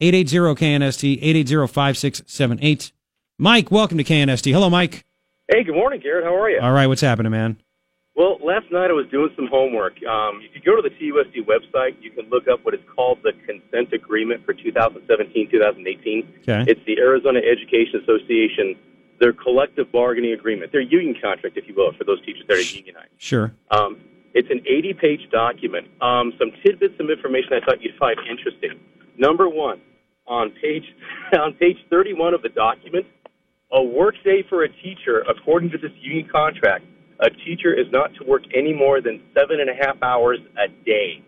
880-KNST, 880-5678. Mike, welcome to KNST. Hello, Mike. Hey, good morning, Garret. How are you? All right, what's happening, man? Well, last night I was doing some homework. Um, if you go to the TUSD website, you can look up what is called the Consent Agreement for 2017-2018. Okay. It's the Arizona Education Association, their collective bargaining agreement, their union contract, if you will, for those teachers that are unionized. Sure. Um, it's an 80-page document. Um, some tidbits of information I thought you'd find interesting. Number one, on page on page 31 of the document, a workday for a teacher, according to this union contract, a teacher is not to work any more than seven and a half hours a day.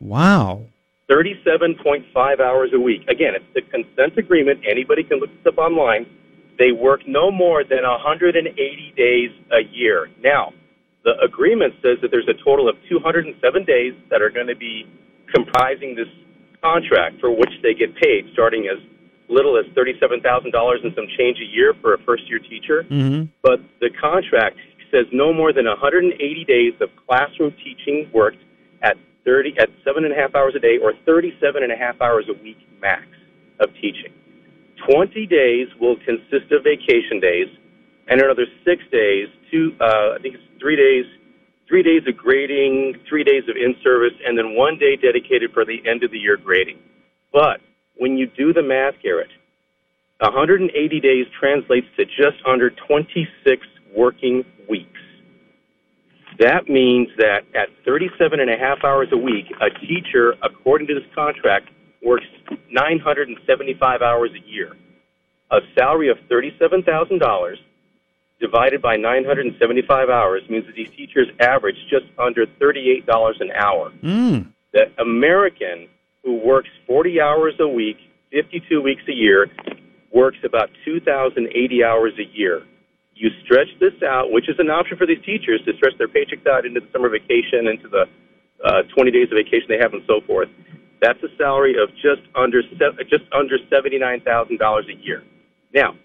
Wow. 37.5 hours a week. Again, it's the consent agreement. Anybody can look this up online. They work no more than 180 days a year. Now, the agreement says that there's a total of 207 days that are going to be comprising this contract for which they get paid, starting as little as $37,000 and some change a year for a first year teacher. Mm-hmm. But the contract says no more than 180 days of classroom teaching worked at 30 at seven and a half hours a day or 37 and a half hours a week max of teaching. 20 days will consist of vacation days, and another six days, two uh, I think it's three days, three days of grading, three days of in service, and then one day dedicated for the end of the year grading. But when you do the math, Garret, 180 days translates to just under 26 working weeks. That means that at 37 and a half hours a week, a teacher, according to this contract, works 975 hours a year. A salary of $37,000 divided by 975 hours means that these teachers average just under $38 an hour. Mm. The American who works 40 hours a week, 52 weeks a year, works about 2,080 hours a year. You stretch this out, which is an option for these teachers to stretch their paychecks out into the summer vacation, into the uh, 20 days of vacation they have, and so forth. That's a salary of just under just under seventy-nine thousand dollars a year. Now,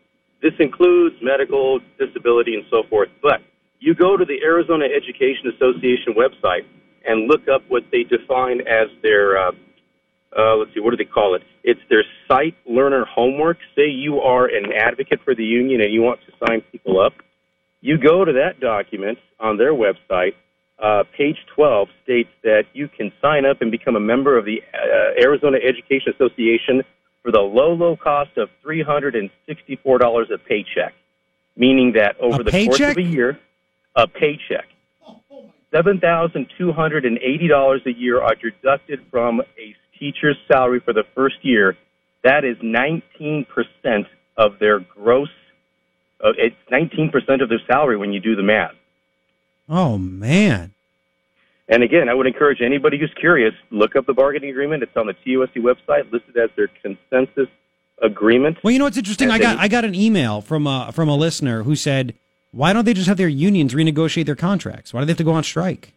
this includes medical, disability, and so forth. But you go to the Arizona Education Association website and look up what they define as their uh, uh, let's see, what do they call it? It's their site learner homework. Say you are an advocate for the union and you want to sign people up. You go to that document on their website. Uh, page 12 states that you can sign up and become a member of the uh, Arizona Education Association for the low, low cost of $364 a paycheck, meaning that over A the course of a year, a paycheck. $7,280 a year are deducted from a teacher's salary for the first year. That is 19% of their gross, uh, it's 19% of their salary when you do the math. Oh, man. And again, I would encourage anybody who's curious, look up the bargaining agreement. It's on the TUSD website, listed as their consensus agreement. Well, you know what's interesting? I got I got an email from a from a listener who said, "Why don't they just have their unions renegotiate their contracts? Why do they have to go on strike?"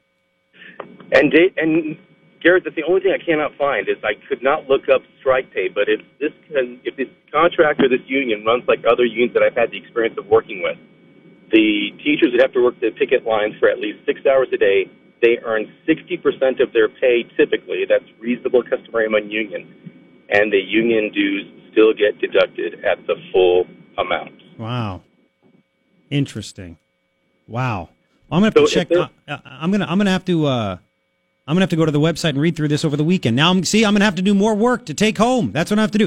And and Garret, that's the only thing I cannot find is I could not look up strike pay. But if this can, if this contract or this union runs like other unions that I've had the experience of working with, the teachers would have to work the picket lines for at least six hours a day. They earn sixty percent of their pay typically. That's reasonable, customary among unions, and the union dues still get deducted at the full amount. Wow. Interesting. Wow. I'm gonna have to So if check. there- Uh, I'm gonna I'm gonna have to uh, I'm gonna have to go to the website and read through this over the weekend. Now I'm see I'm gonna have to do more work to take home. That's what I have to do.